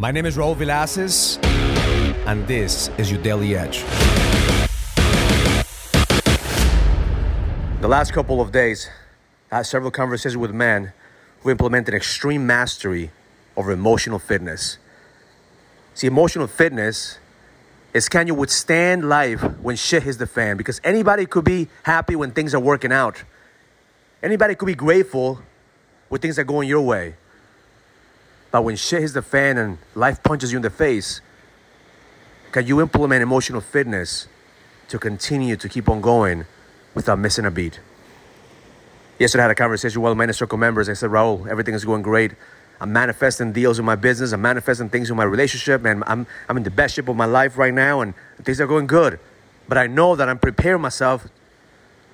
My name is Raul Villacis, and this is your Daily Edge. The last couple of days, I had several conversations with men who implemented extreme mastery over emotional fitness. See, emotional fitness is can you withstand life when shit hits the fan? Because anybody could be happy when things are working out. Anybody could be grateful when things are going your way. But when shit hits the fan and life punches you in the face, can you implement emotional fitness to continue to keep on going without missing a beat? Yesterday I had a conversation with one of my circle members. I said, Raul, everything is going great. I'm manifesting deals in my business. I'm manifesting things in my relationship, and I'm, I'm in the best shape of my life right now, and things are going good. But I know that I'm preparing myself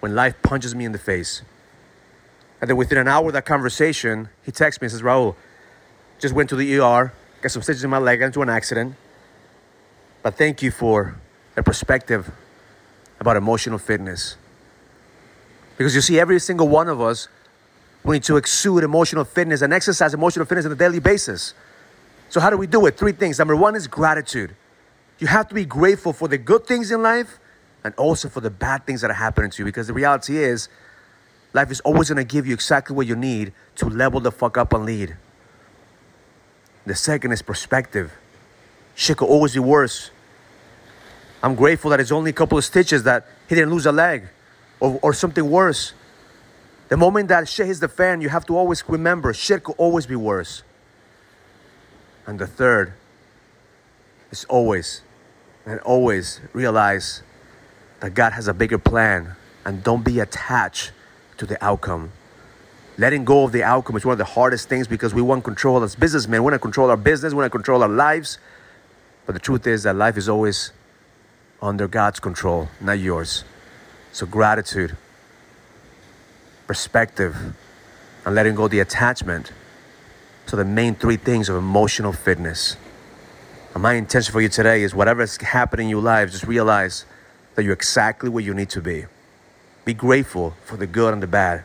when life punches me in the face. And then within an hour of that conversation, he texts me and says, Raul, just went to the ER, got some stitches in my leg, got into an accident. But thank you for the perspective about emotional fitness. Because you see, every single one of us, we need to exude emotional fitness and exercise emotional fitness on a daily basis. So, how do we do it? Three things. Number one is gratitude. You have to be grateful for the good things in life and also for the bad things that are happening to you because the reality is, life is always going to give you exactly what you need to level the fuck up and lead. The second is perspective. Shit could always be worse. I'm grateful that it's only a couple of stitches that he didn't lose a leg or, or something worse. The moment that shit hits the fan, you have to always remember shit could always be worse. And the third is always and always realize that God has a bigger plan and don't be attached to the outcome. Letting go of the outcome is one of the hardest things because we want control as businessmen. We want to control our business, we want to control our lives. But the truth is that life is always under God's control, not yours. So, gratitude, perspective, and letting go the attachment. So, the main three things of emotional fitness. And my intention for you today is whatever is happening in your life, just realize that you're exactly where you need to be. Be grateful for the good and the bad.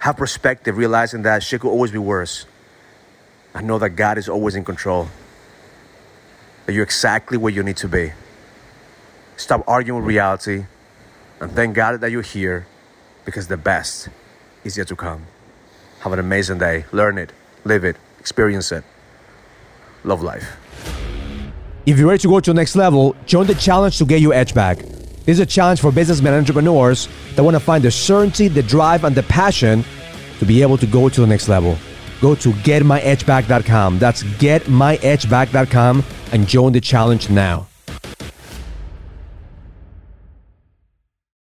Have perspective, realizing that shit could always be worse. I know that God is always in control. That you're exactly where you need to be. Stop arguing with reality and thank God that you're here because the best is yet to come. Have an amazing day. Learn it, live it, experience it. Love life. If you're ready to go to the next level, join the challenge to get your edge back. This is a challenge for businessmen and entrepreneurs that want to find the certainty, the drive, and the passion to be able to go to the next level. Go to getmyedgeback.com. That's getmyedgeback.com and join the challenge now.